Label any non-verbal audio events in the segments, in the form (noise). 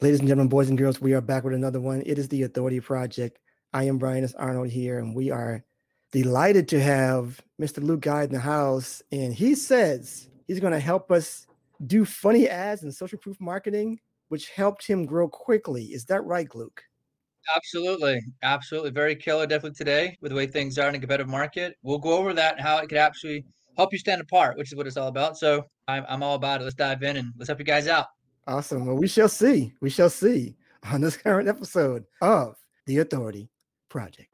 Ladies and gentlemen, boys and girls, we are back with another one. It is the Authority Project. I am Brian S. Arnold here, and we are delighted to have Mr. Luke Guy in the house. And he says he's going to help us do funny ads and social proof marketing, which helped him grow quickly. Is that right, Luke? Absolutely. Absolutely. Very killer, definitely today with the way things are in a competitive market. We'll go over that and how it could actually help you stand apart, which is what it's all about. So I'm, I'm all about it. Let's dive in and let's help you guys out. Awesome. Well, we shall see. We shall see on this current episode of The Authority Project.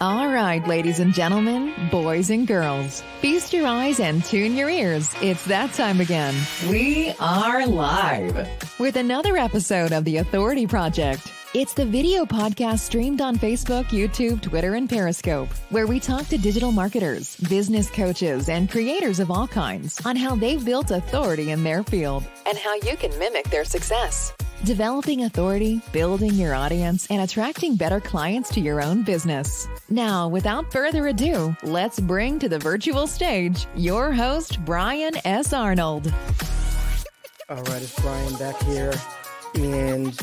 All right, ladies and gentlemen, boys and girls, feast your eyes and tune your ears. It's that time again. We are live with another episode of The Authority Project. It's the video podcast streamed on Facebook, YouTube, Twitter, and Periscope, where we talk to digital marketers, business coaches, and creators of all kinds on how they've built authority in their field and how you can mimic their success. Developing authority, building your audience, and attracting better clients to your own business. Now, without further ado, let's bring to the virtual stage your host, Brian S. Arnold. All right, it's Brian back here. And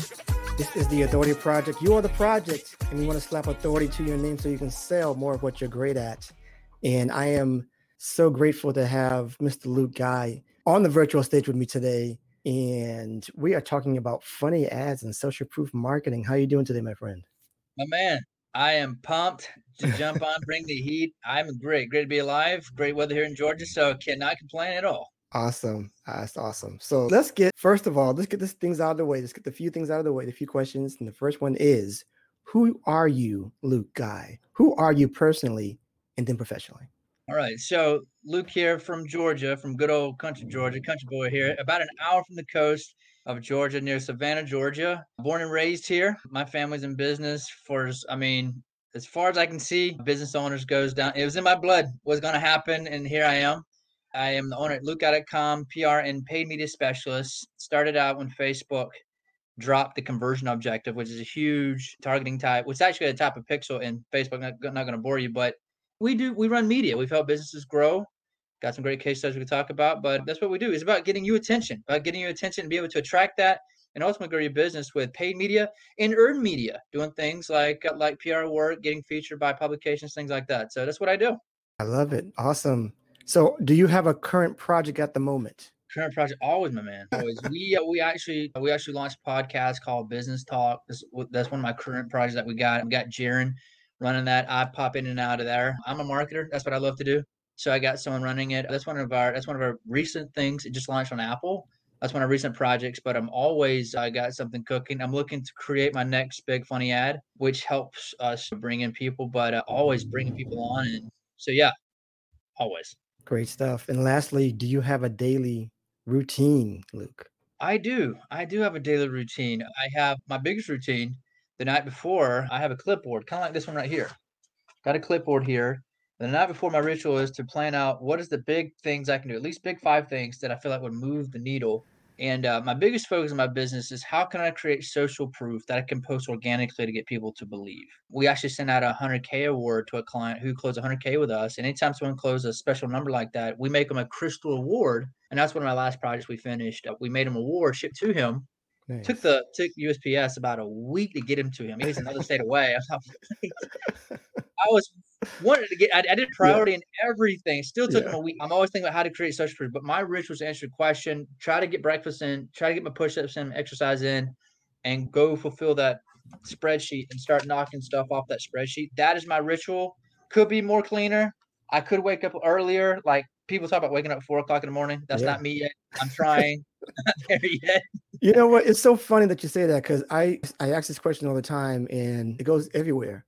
this is the Authority Project. You are the project, and you want to slap authority to your name so you can sell more of what you're great at. And I am so grateful to have Mr. Luke Guy on the virtual stage with me today. And we are talking about funny ads and social proof marketing. How are you doing today, my friend? My man, I am pumped to jump on, bring the heat. I'm great. Great to be alive. Great weather here in Georgia, so cannot complain at all. Awesome. That's awesome. So let's get, first of all, let's get these things out of the way. Let's get the few things out of the way, the few questions. And the first one is Who are you, Luke Guy? Who are you personally and then professionally? All right. So Luke here from Georgia, from good old country Georgia, country boy here, about an hour from the coast of Georgia, near Savannah, Georgia. Born and raised here. My family's in business for, I mean, as far as I can see, business owners goes down. It was in my blood what's going to happen, and here I am. I am the owner at LukeGuy.com, PR and paid media specialist. Started out when Facebook dropped the conversion objective, which is a huge targeting type, which is actually a type of pixel in Facebook. Not, not going to bore you, but we do we run media. We've helped businesses grow. Got some great case studies we can talk about, but that's what we do. It's about getting you attention, about getting you attention and be able to attract that and ultimately grow your business with paid media and earned media, doing things like like PR work, getting featured by publications, things like that. So that's what I do. I love it. Awesome. So, do you have a current project at the moment? Current project, always, my man. Always. we uh, we actually we actually launched a podcast called Business Talk. This, that's one of my current projects that we got. We got Jaron running that. I pop in and out of there. I'm a marketer. That's what I love to do. So I got someone running it. That's one of our that's one of our recent things. It just launched on Apple. That's one of our recent projects. But I'm always I got something cooking. I'm looking to create my next big funny ad, which helps us bring in people. But uh, always bringing people on. And so yeah, always. Great stuff. And lastly, do you have a daily routine, Luke? I do. I do have a daily routine. I have my biggest routine the night before. I have a clipboard, kind of like this one right here. Got a clipboard here. The night before my ritual is to plan out what is the big things I can do, at least big five things that I feel like would move the needle and uh, my biggest focus in my business is how can I create social proof that I can post organically to get people to believe. We actually sent out a 100K award to a client who closed 100K with us. And anytime someone closes a special number like that, we make them a crystal award. And that's one of my last projects we finished. We made him a award shipped to him. Nice. Took the took USPS about a week to get him to him. He was another state away. (laughs) I was wanted to get. I, I did priority yeah. in everything. Still took yeah. him a week. I'm always thinking about how to create social proof. But my ritual was to answer the question. Try to get breakfast in. Try to get my push-ups in, exercise in, and go fulfill that spreadsheet and start knocking stuff off that spreadsheet. That is my ritual. Could be more cleaner. I could wake up earlier. Like people talk about waking up at four o'clock in the morning. That's yeah. not me yet. I'm trying. (laughs) (laughs) not there yet. You know what? It's so funny that you say that because I I ask this question all the time and it goes everywhere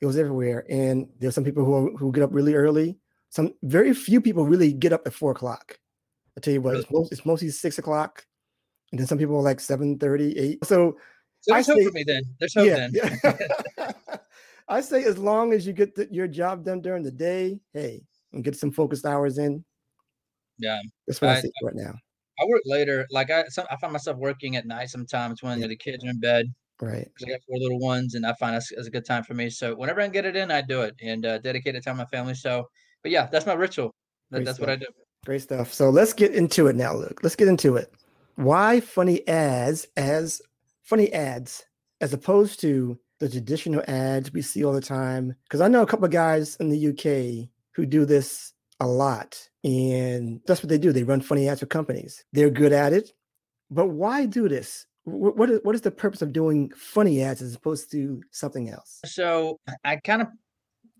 it goes everywhere. And there's some people who who get up really early. Some very few people really get up at four o'clock. I tell you what, it's, most, it's mostly six o'clock, and then some people are like 7 30, 8. So, so there's I hope say, for me then. There's hope yeah, then. Yeah. (laughs) I say as long as you get the, your job done during the day, hey, and get some focused hours in. Yeah, that's what I, I see right now. I work later. Like I, some, I find myself working at night sometimes when yeah. the kids are in bed. Right. Because I got four little ones, and I find that's, that's a good time for me. So whenever I can get it in, I do it and uh, dedicate it time to my family. So, but yeah, that's my ritual. That, that's stuff. what I do. Great stuff. So let's get into it now, Luke. Let's get into it. Why funny ads as funny ads as opposed to the traditional ads we see all the time? Because I know a couple of guys in the UK who do this a lot, and that's what they do. They run funny ads for companies. They're good at it, but why do this? What is what is the purpose of doing funny ads as opposed to something else? So I kind of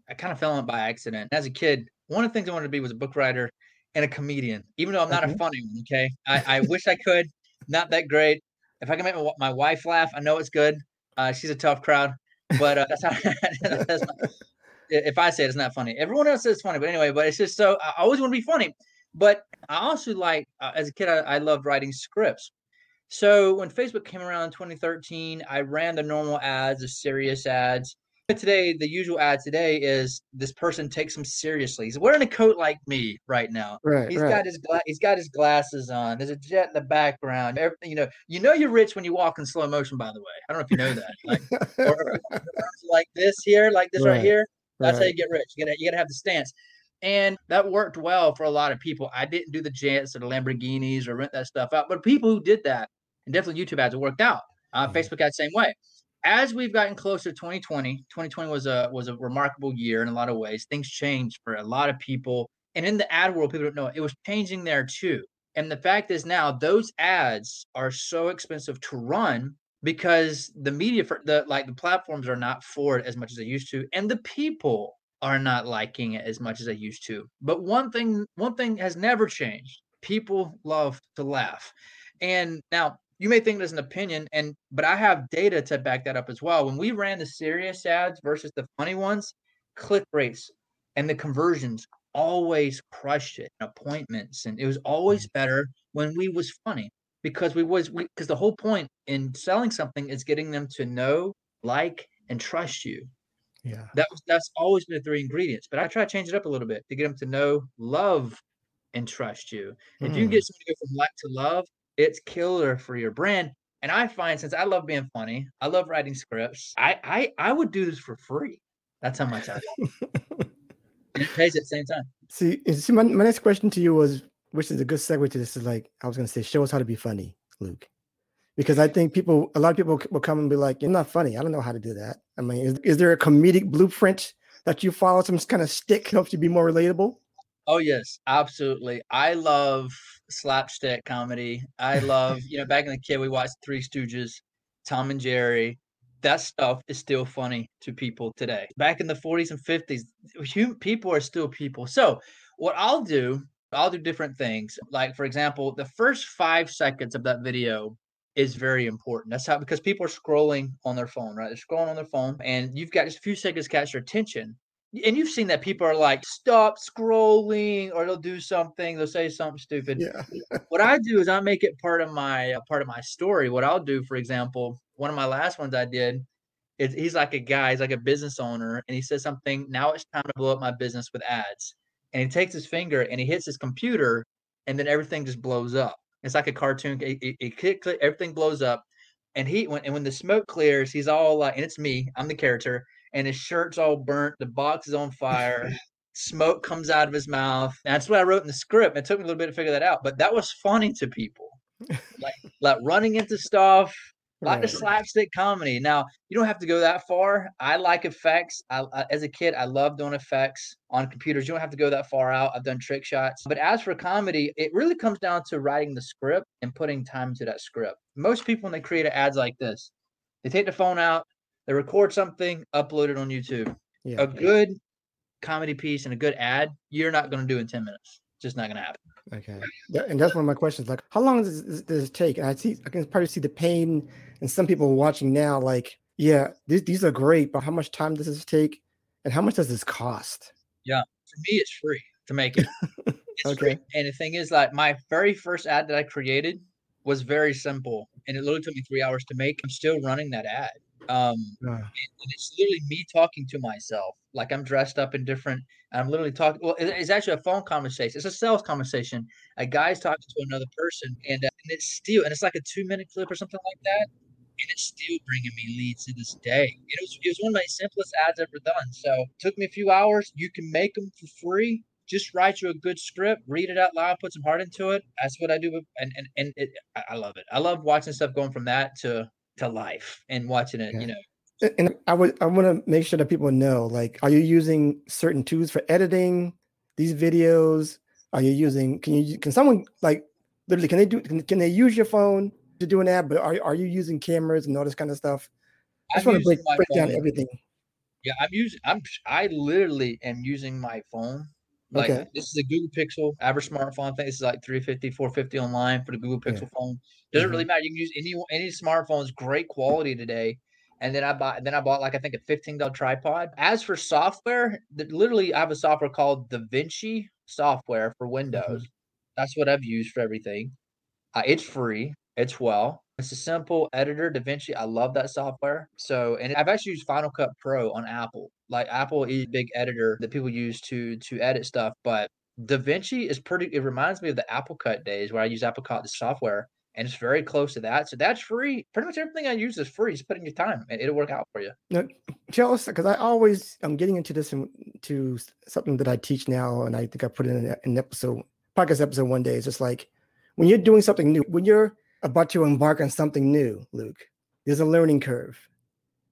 I kind of fell in by accident. As a kid, one of the things I wanted to be was a book writer and a comedian, even though I'm not a funny one. Okay. I, I wish I could, not that great. If I can make my, my wife laugh, I know it's good. Uh, she's a tough crowd, but uh, that's how, (laughs) that's not, if I say it, it's not funny. Everyone else says it's funny, but anyway, but it's just so I always want to be funny. But I also like, uh, as a kid, I, I loved writing scripts. So when Facebook came around in 2013, I ran the normal ads, the serious ads. But today the usual ad today is this person takes him seriously. He's wearing a coat like me right now. Right He's right. got his gla- he's got his glasses on. There's a jet in the background. Everything you know you know you're rich when you walk in slow motion by the way. I don't know if you know that. Like (laughs) or, like this here like this right, Right, here that's how you get rich. You gotta you gotta have the stance. And that worked well for a lot of people. I didn't do the jets or the lamborghinis or rent that stuff out but people who did that and definitely youtube ads it worked out. Uh, facebook ads same way. As we've gotten closer to 2020 2020 was a was a remarkable year in a lot of ways. Things changed for a lot of people. And in the ad world people don't know it, it was changing there too. And the fact is now those ads are so expensive to run because the media for the like the platforms are not for it as much as they used to and the people are not liking it as much as they used to. But one thing one thing has never changed. People love to laugh. And now you may think there's an opinion and but i have data to back that up as well. When we ran the serious ads versus the funny ones click rates and the conversions always crushed it appointments and it was always mm. better when we was funny because we was because the whole point in selling something is getting them to know like and trust you. Yeah. that was that's always been the three ingredients but i try to change it up a little bit to get them to know love and trust you. If you can Mm. get someone to go from like to love it's killer for your brand and i find since i love being funny i love writing scripts i i, I would do this for free. That's how much i (laughs) and it pays at the same time. See, see, my, my next question to you was, which is a good segue to this, is like I was to say, show us how to be funny, Luke, because I think people, a lot of people will come and be like, "You're not funny. I don't know how to do that." I mean, is, is there a comedic blueprint that you follow, some kind of stick helps you be more relatable? Oh yes, absolutely. I love slapstick comedy. I love, you know, back in the kid we watched Three Stooges, Tom and Jerry. That stuff is still funny to people today. Back in the 40s and 50s, hum- people are still people. So, what I'll do, I'll do different things. Like for example, the first 5 seconds of that video is very important. That's how because people are scrolling on their phone, right? They're scrolling on their phone and you've got just a few seconds to catch their attention and you've seen that people are like stop scrolling or they'll do something they'll say something stupid Yeah. what i do is i make it part of my a part of my story what i'll do for example one of my last ones i did is he's like a guy he's like a business owner and he says something now it's time to blow up my business with ads and he takes his finger and he hits his computer and then everything just blows up. It's like a cartoon it, it, it click, click, everything blows up and he when and when the smoke clears he's all like and it's me i'm the character and his shirt's all burnt the box is on fire (laughs) smoke comes out of his mouth that's what i wrote in the script it took me a little bit to figure that out but that was funny to people. Like like running into stuff like the Right. slapstick comedy now you don't have to go that far i like effects I, I as a kid i love doing effects on computers you don't have to go that far out i've done trick shots but as for comedy it really comes down to writing the script and putting time into that script most people when they create ads like this they take the phone out they record something upload it on youtube Yeah. a good comedy piece and a good ad you're not going to do in 10 minutes just not going to happen Okay. And that's one of my questions. Like, how long does this, does it take? And I see, I can probably see the pain in some people watching now. Like, yeah, these, these are great, but how much time does this take? And how much does this cost? Yeah. For me it's free to make it (laughs) it's free. Okay. and the thing is like my very first ad that i created was very simple and it literally took me three hours to make i'm still running that ad um Uh, and and it's literally me talking to myself like i'm dressed up in different i'm literally talking well it- it's actually a phone conversation it's a sales conversation a guy's talking to another person and, uh, and it's still and it's like a two minute clip or something like that and it's still bringing me leads to this day it was, it was one of my simplest ads ever done so it took me a few hours you can make them for free just write you a good script, read it out loud, put some heart into it. That's what I do, and and and it, I love it. I love watching stuff going from that to to life and watching it. Yeah. You know, and I would I want to make sure that people know, like, are you using certain tools for editing these videos? Are you using? Can you can someone like literally can they do can, can they use your phone to do an ad? But are are you using cameras and all this kind of stuff? I just want to break, break down everything. Yeah, I'm using. I'm. I literally am using my phone. Like okay. this is a Google Pixel average smartphone. I think this is like 350, 450 online for the Google Pixel yeah. phone. Doesn't mm-hmm. really matter. You can use any any smartphones. Great quality today. And then I bought then I bought like I think a fifteen dollar tripod. As for software, literally I have a software called DaVinci software for Windows. Mm-hmm. That's what I've used for everything. Uh, it's free. It's well. It's a simple editor, DaVinci. I love that software. So, and I've actually used Final Cut Pro on Apple. Like Apple is a big editor that people use to to edit stuff, but DaVinci is pretty. It reminds me of the Apple Cut days where I use Apple Cut the software, and it's very close to that. So that's free. Pretty much everything I use is free. Just put in your time, and it'll work out for you. Now, jealous because I always I'm getting into this into something that I teach now, and I think I put in an episode podcast episode one day. It's just like when you're doing something new, when you're about to embark on something new, Luke. There's a learning curve.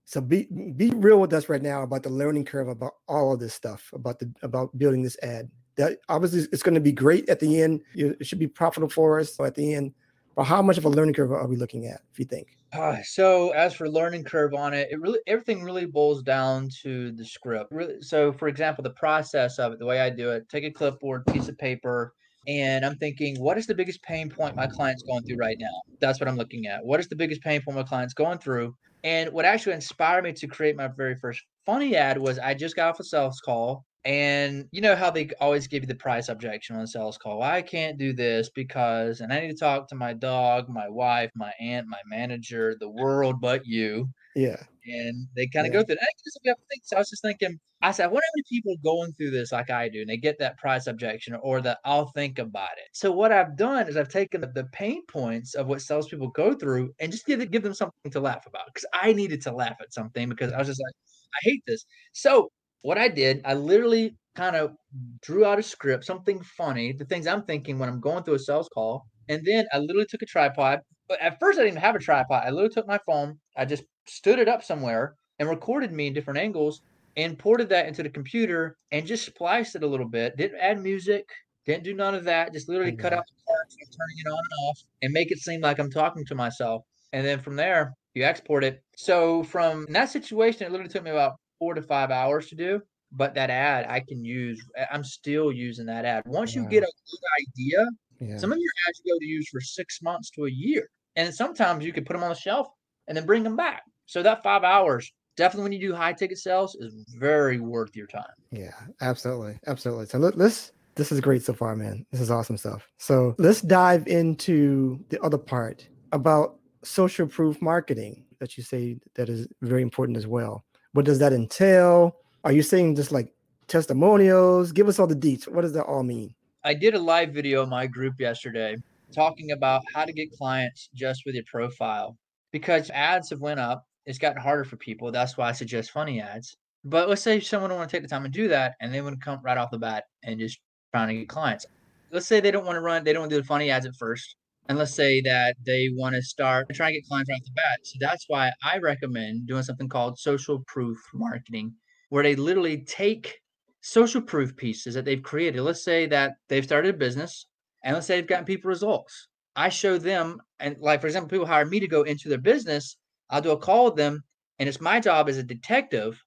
So be be real with us right now about the learning curve about all of this stuff about the about building this ad. That obviously it's going to be great at the end. It should be profitable for us at the end. But how much of a learning curve are we looking at? If you think. Uh, so as for learning curve on it, it really everything really boils down to the script. Really, so for example, the process of it, the way I do it: take a clipboard, piece of paper, and I'm thinking, what is the biggest pain point my client's going through right now? That's what I'm looking at. What is the biggest pain point my client's going through? And what actually inspired me to create my very first funny ad was I just got off a sales call. And you know how they always give you the price objection on a sales call. Well, I can't do this because, and I need to talk to my dog, my wife, my aunt, my manager, the world but you. Yeah. And they kind of yeah. go through it. I was just thinking, I said, I wonder how many people going through this like I do, and they get that price objection or that I'll think about it. So what I've done is I've taken the, the pain points of what salespeople go through and just give give them something to laugh about. Because I needed to laugh at something because I was just like, I hate this. So what I did, I literally kind of drew out a script, something funny, the things I'm thinking when I'm going through a sales call. And then I literally took a tripod. But at first I didn't even have a tripod. I literally took my phone, I just stood it up somewhere and recorded me in different angles and ported that into the computer and just spliced it a little bit. Didn't add music, didn't do none of that. Just literally cut mm-hmm. out the parts and turning it on and off and make it seem like I'm talking to myself. And then from there, you export it. So from that situation, it literally took me about four to five hours to do. But that ad I can use, I'm still using that ad. Once you get a good idea, yeah. some of your ads you go to use for six months to a year. And sometimes you can put them on the shelf and then bring them back. So that five hours, definitely when you do high ticket sales, is very worth your time. Yeah, absolutely. Absolutely. So let, let's this is great so far, man. This is awesome stuff. So let's dive into the other part about social proof marketing that you say that is very important as well. What does that entail? Are you saying just like testimonials? Give us all the deets. What does that all mean? I did a live video in my group yesterday talking about how to get clients just with your profile because ads have went up it's gotten harder for people. That's why I suggest funny ads. But let's say someone want to take the time and do that, and they want to come right off the bat and just trying to get clients. Let's say they don't want to run, they don't want to do the funny ads at first. And let's say that they want to start trying to get clients right off the bat. So that's why I recommend doing something called social proof marketing, where they literally take social proof pieces that they've created. Let's say that they've started a business and let's say they've gotten people results. I show them, and like, for example, people hire me to go into their business I'll do a call with them, and it's my job as a detective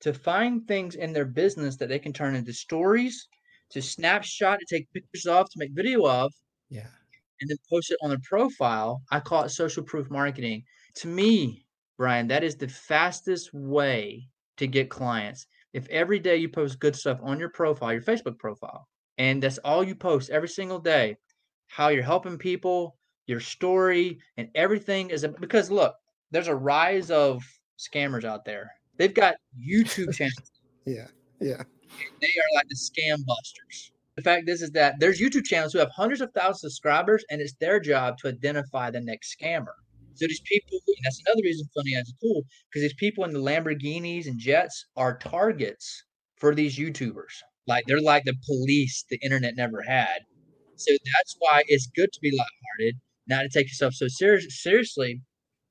to find things in their business that they can turn into stories, to snapshot, to take pictures of, to make video of. Yeah. And then post it on their profile. I call it social proof marketing. To me, Brian, that is the fastest way to get clients. If every day you post good stuff on your profile, your Facebook profile, and that's all you post every single day, how you're helping people, your story, and everything is a, because look, there's a rise of scammers out there. They've got YouTube (laughs) channels. yeah, yeah. They are like the scam busters. The fact is, is that there's YouTube channels who have hundreds of thousands of subscribers, and it's their job to identify the next scammer. So these people, and that's another reason Funny Ads is cool, because these people in the Lamborghinis and jets are targets for these YouTubers. Like they're like the police the internet never had. So that's why it's good to be lighthearted, not to take yourself so serious seriously,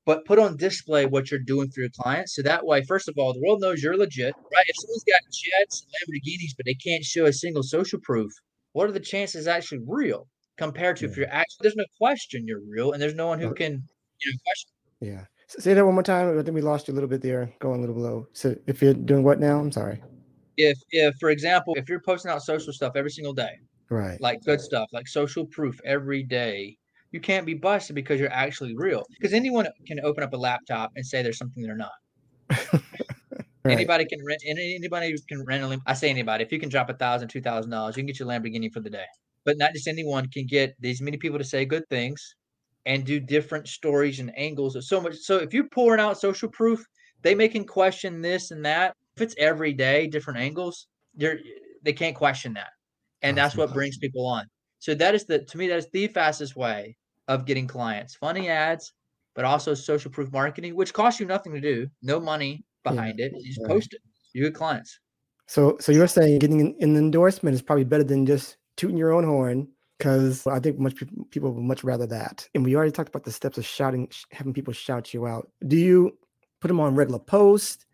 but put on display what you're doing for your clients. So that way, first of all, the world knows you're legit, right? If someone's got jets and Lamborghinis, but they can't show a single social proof, what are the chances actually real compared to yeah. if you're actually there's no question you're real and there's no one who can you know question. Yeah. Say that one more time. I think we lost you a little bit there, going a little below. So if you're doing what now? I'm sorry. If if for example, if you're posting out social stuff every single day, right? Like good stuff, like social proof every day, you can't be busted because you're actually real. Because anyone can open up a laptop and say there's something they're not. (laughs) right. Anybody can rent. Anybody can rent. I say anybody. If you can drop a thousand, two thousand dollars, you can get your Lamborghini for the day. But not just anyone can get these many people to say good things and do different stories and angles so much. So if you're pouring out social proof, they may can question this and that. If it's every day, different angles, they're they can't question that. And that's what brings people on. So that is the to me, that is the fastest way of getting clients. Funny ads, but also social proof marketing, which costs you nothing to do, no money behind yeah. it. You just right. post it. You get clients. So so you're saying getting an, an endorsement is probably better than just tooting your own horn because I think much people, people would much rather that. And we already talked about the steps of shouting, having people shout you out. Do you put them on regular posts?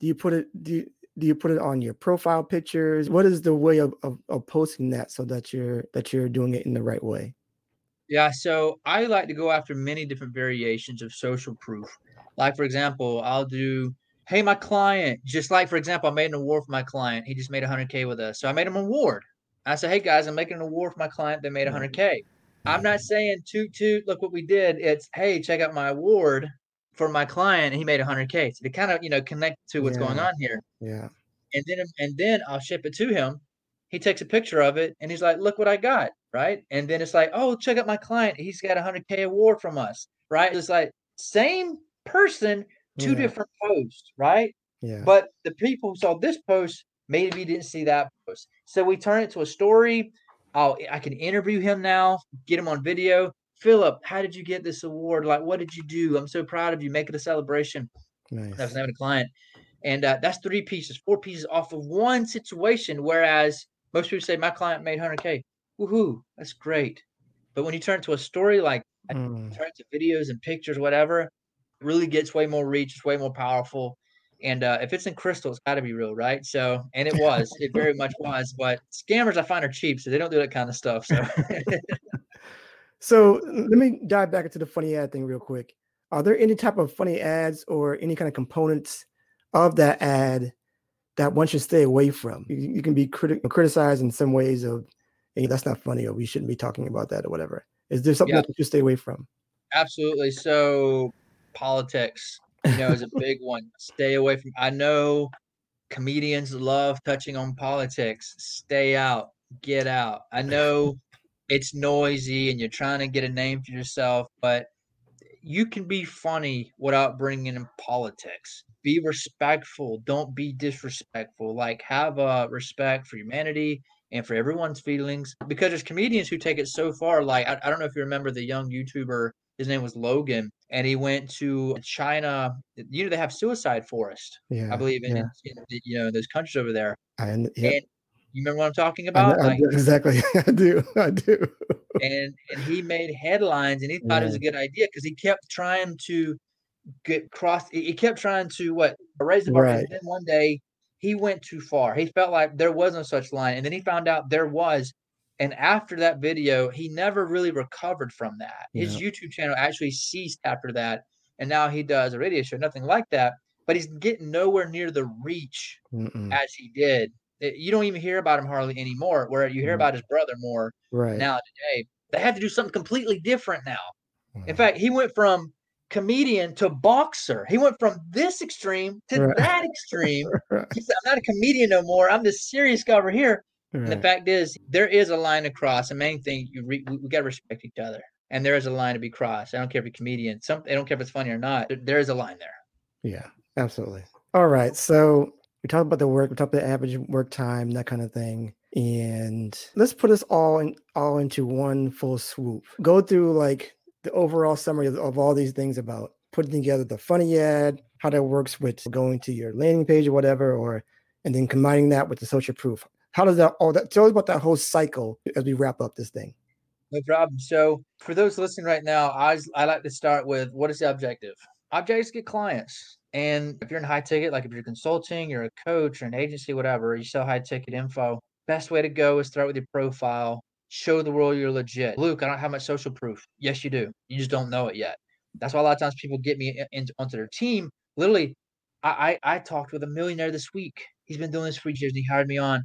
Do you put it? Do you, do you put it on your profile pictures? What is the way of, of, of posting that so that you're that you're doing it in the right way? Yeah, so I like to go after many different variations of social proof. Like for example, I'll do, hey, my client, just like for example, I made an award for my client. He just made 100k with us, so I made him an award. I said, hey guys, I'm making an award for my client that made 100K. I'm not saying toot toot, look what we did. It's hey, check out my award for my client. He made 100K. So to kind of you know connect to what's yeah. going on here. Yeah. And then and then I'll ship it to him. He takes a picture of it and he's like, look what I got, right? And then it's like, oh, check out my client. He's got a 100K award from us, right? It's like same person, two yeah. different posts, right? Yeah. But the people who saw this post maybe didn't see that post. So we turn it to a story. Oh, I can interview him now, get him on video. Philip, how did you get this award? Like, what did you do? I'm so proud of you. Make it a celebration. Nice. That was having a client. And uh, that's three pieces, four pieces off of one situation. Whereas most people say, my client made 100K. Woohoo, that's great. But when you turn it to a story like mm. turn it to videos and pictures, whatever, it really gets way more reach, it's way more powerful. And uh, if it's in crystal, it's got to be real, right? So, and it was, it very (laughs) much was. But scammers, I find, are cheap, so they don't do that kind of stuff. So, (laughs) so let me dive back into the funny ad thing real quick. Are there any type of funny ads or any kind of components of that ad that one should stay away from? You, you can be criti- criticized in some ways of, hey, that's not funny, or we shouldn't be talking about that, or whatever. Is there something yeah. that you stay away from? Absolutely. So, politics you know, is a big (laughs) one. Stay away from. I know comedians love touching on politics. Stay out. Get out. I know it's noisy and you're trying to get a name for yourself, but you can be funny without bringing in politics. Be respectful. Don't be disrespectful. Like have a respect for humanity and for everyone's feelings. Because there's comedians who take it so far. Like I, I don't know if you remember the young YouTuber his name was Logan, and he went to China. You know, they have suicide forest. Yeah, I believe in, yeah. in, in you know those countries over there. And, yep. and you remember what I'm talking about? I, I, like, exactly, (laughs) I do, I do. and and he made headlines, and he thought yeah. it was a good idea because he kept trying to get cross. He kept trying to what raise the bar. Right. And then one day he went too far. He felt like there was no such line, and then he found out there was, and after that video, he never really recovered from that. His. YouTube channel actually ceased after that. And now he does a radio show, nothing like that. But he's getting nowhere near the reach Mm-mm. as he did. It, you don't even hear about him hardly anymore, where you hear mm about his brother more right. now today. They had to do something completely different now. In fact, he went from comedian to boxer. He went from this extreme to right. that extreme. (laughs) right. He said, I'm not a comedian no more. I'm this serious guy over here. Right. the fact is, there is a line to cross. The main thing you re- we, we got to respect each other, and there is a line to be crossed. I don't care if you're a comedian. Some I don't care if it's funny or not. There, there is a line there. Yeah, absolutely. All right, so we talked about the work. We talked about the average work time, that kind of thing. And let's put us all in all into one full swoop. Go through like the overall summary of, of all these things about putting together the funny ad, how that works with going to your landing page or whatever, or and then combining that with the social proof How does that all that tell us about that whole cycle as we wrap up this thing? No problem. So for those listening right now, I I like to start with what is the objective? Objectives get clients. And if you're in high ticket, like if you're consulting, you're a coach or an agency, whatever, you sell high ticket info. Best way to go is start with your profile. Show the world you're legit. Luke, I don't have much social proof. Yes, you do. You just don't know it yet. That's why a lot of times people get me in, onto their team. Literally, I, I I talked with a millionaire this week. He's been doing this for years. And he hired me on,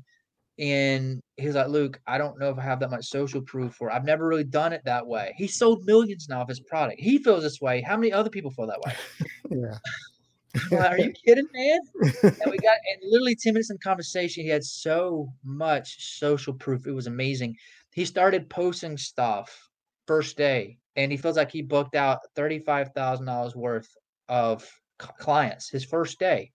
and he's like, Luke, I don't know if I have that much social proof, or I've never really done it that way. He sold millions now of his product. He feels this way. How many other people feel that way? (laughs) yeah. like, Are you kidding, man? And we (laughs) got and literally 10 minutes in conversation. He had so much social proof. It was amazing. He started posting stuff first day, and he feels like he booked out $35,000 worth of clients his first day.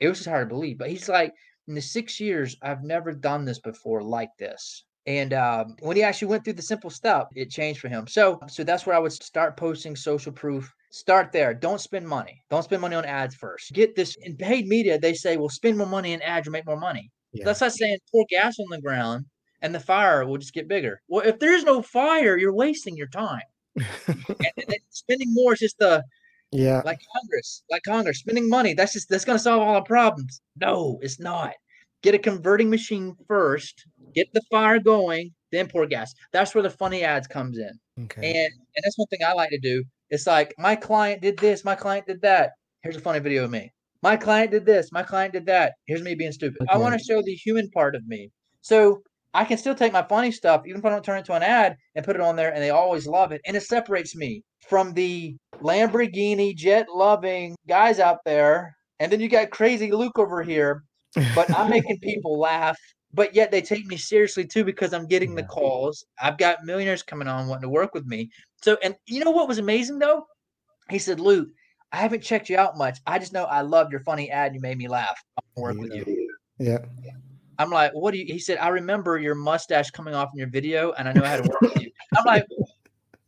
It was just hard to believe. But he's like, in the six years, I've never done this before like this. And um, when he actually went through the simple step, it changed for him. So, so that's where I would start posting social proof. Start there. Don't spend money. Don't spend money on ads first. Get this in paid media. They say, well, spend more money in ads, you make more money. Yeah. That's not saying pour gas on the ground and the fire will just get bigger. Well, if there's no fire, you're wasting your time. (laughs) spending more is just the yeah, like Congress, like Congress, spending money. That's just that's going to solve all the problems. No, it's not. Get a converting machine first. Get the fire going, then pour gas. That's where the funny ads comes in. Okay. And and that's one thing I like to do. It's like my client did this, my client did that. Here's a funny video of me. My client did this, my client did that. Here's me being stupid. Okay. I want to show the human part of me. So I can still take my funny stuff, even if I don't turn it into an ad, and put it on there, and they always love it. And it separates me from the Lamborghini jet loving guys out there. And then you got crazy Luke over here, but I'm making (laughs) people laugh. But yet they take me seriously too because I'm getting the calls. I've got millionaires coming on wanting to work with me. So, and you know what was amazing though? He said, Luke, I haven't checked you out much. I just know I loved your funny ad. You made me laugh. I'll work with you. Yeah. I'm like, what do you? He said, I remember your mustache coming off in your video, and I know how to work with you. I'm like,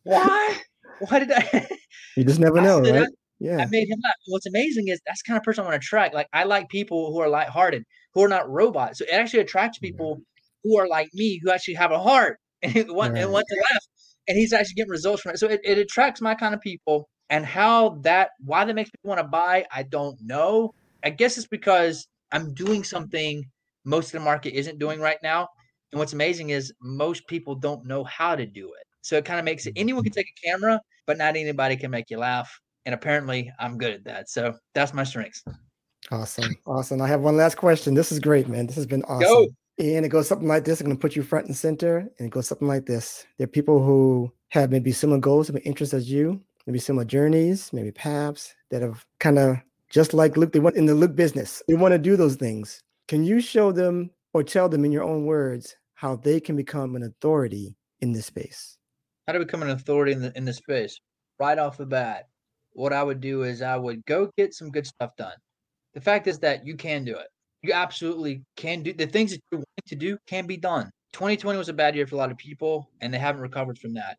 why? Why did I? (laughs) You just never know, right? I, yeah. I made him laugh. What's amazing is that's kind of person I want to attract. Like I like people who are lighthearted, who are not robots. So it actually attracts people yeah. who are like me, who actually have a heart (laughs) and want right. and want to laugh. And he's actually getting results from it. So it, it attracts my kind of people. And how that why that makes me want to buy, I don't know. I guess it's because I'm doing something most of the market isn't doing right now. And what's amazing is most people don't know how to do it. So it kind of makes it anyone can take a camera, but not anybody can make you laugh. And apparently I'm good at that. So that's my strengths. Awesome. Awesome. I have one last question. This is great, man. This has been awesome. Go. And it goes something like this. I'm going to put you front and center. And it goes something like this. There are people who have maybe similar goals, similar interests as you, maybe similar journeys, maybe paths that have kind of just like Luke, they want in the Luke business. They want to do those things. Can you show them or tell them in your own words how they can become an authority in this space? How to become an authority in the in this space? Right off the bat, what I would do is I would go get some good stuff done. The fact is that you can do it. You absolutely can do the things that you're wanting to do can be done. 2020 was a bad year for a lot of people and they haven't recovered from that.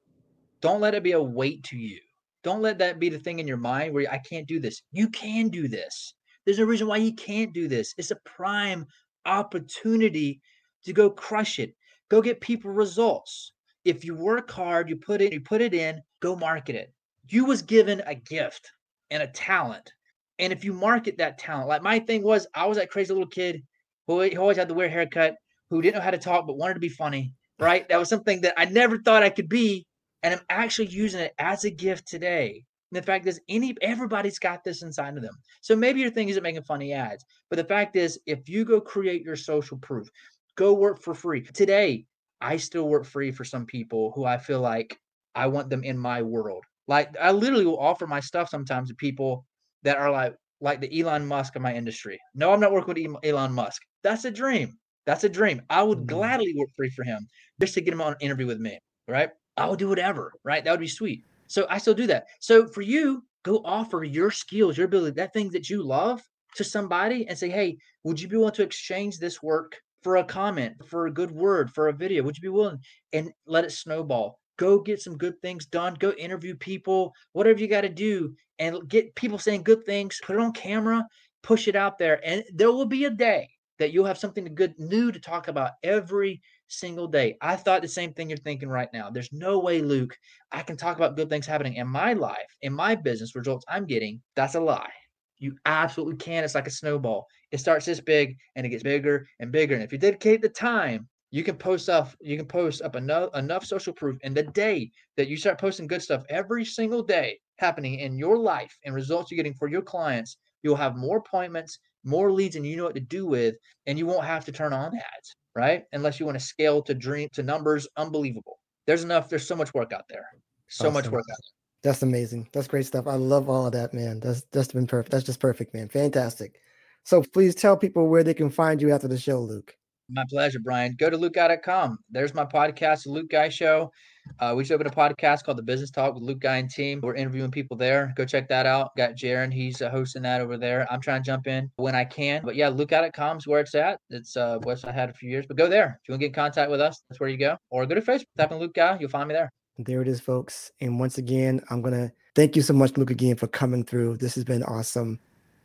Don't let it be a weight to you. Don't let that be the thing in your mind where I can't do this. You can do this. There's no reason why you can't do this. It's a prime opportunity to go crush it. Go get people results. If you work hard, you put it, you put it in, go market it. You was given a gift and a talent. And if you market that talent, like my thing was, I was that crazy little kid who always had the weird haircut, who didn't know how to talk but wanted to be funny, right? That was something that I never thought I could be. And I'm actually using it as a gift today. And the fact is, any everybody's got this inside of them. So maybe your thing isn't making funny ads, but the fact is, if you go create your social proof, go work for free. Today, I still work free for some people who I feel like I want them in my world. Like I literally will offer my stuff sometimes to people that are like like the Elon Musk of my industry. No, I'm not working with Elon Musk. That's a dream. That's a dream. I would mm-hmm. gladly work free for him just to get him on an interview with me. Right? I would do whatever. Right? That would be sweet. So I still do that. So for you, go offer your skills, your ability, that thing that you love to somebody and say, hey, would you be willing to exchange this work for a comment, for a good word, for a video? Would you be willing? And let it snowball. Go get some good things done. Go interview people, whatever you got to do, and get people saying good things. Put it on camera, push it out there. And there will be a day that you'll have something good new to talk about every single day. I thought the same thing you're thinking right now. There's no way, Luke, I can talk about good things happening in my life, in my business results I'm getting. That's a lie. You absolutely can. It's like a snowball. It starts this big and it gets bigger and bigger. And if you dedicate the time, you can post up you can post up enough enough social proof. And the day that you start posting good stuff every single day happening in your life and results you're getting for your clients, you'll have more appointments, more leads than you know what to do with, and you won't have to turn on ads, right? Unless you want to scale to dream to numbers, unbelievable. There's enough, there's so much work out there. So awesome. much work out there. That's amazing. That's great stuff. I love all of that, man. That's that's been perfect. That's just perfect, man. Fantastic. So please tell people where they can find you after the show, Luke. My pleasure, Brian. Go to lukeguy.com. There's my podcast, The Luke Guy Show. Uh, we just opened a podcast called The Business Talk with Luke Guy and team. We're interviewing people there. Go check that out. Got Jaron. He's uh, hosting that over there. I'm trying to jump in when I can. But yeah, lukeguy.com is where it's at. It's uh, website I had a few years. But go there. If you want to get in contact with us, that's where you go. Or go to Facebook, type in Luke Guy. You'll find me there. There it is, folks. And once again, I'm going to thank you so much, Luke, again, for coming through. This has been awesome.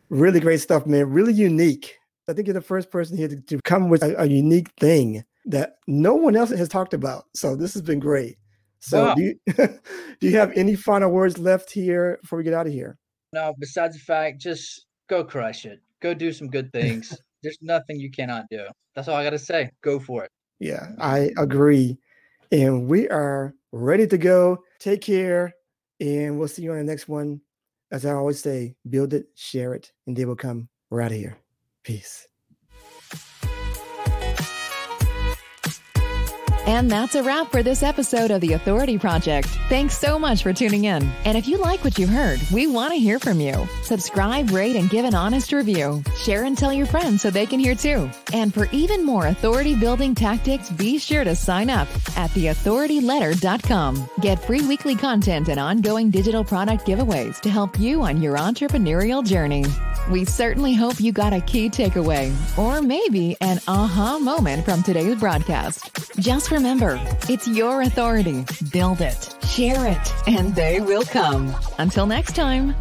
Really great stuff, man. Really unique. I think you're the first person here to, to come with a, a, unique thing that no one else has talked about. So this has been great. So wow. do, you, (laughs) do you have any final words left here before we get out of here? No, besides the fact, just go crush it. Go do some good things. (laughs) There's nothing you cannot do. That's all I got to say. Go for it. Yeah, I agree. And we are ready to go. Take care. And we'll see you on the next one. As I always say, build it, share it, and they will come. We're out of here. Peace. And that's a wrap for this episode of The Authority Project. Thanks so much for tuning in. And if you like what you heard, we want to hear from you. Subscribe, rate, and give an honest review. Share and tell your friends so they can hear too. And for even more authority building tactics, be sure to sign up at theauthorityletter.com. Get free weekly content and ongoing digital product giveaways to help you on your entrepreneurial journey. We certainly hope you got a key takeaway or maybe an aha moment from today's broadcast. Just remember, it's your authority. Build it, share it, and they will come. Until next time.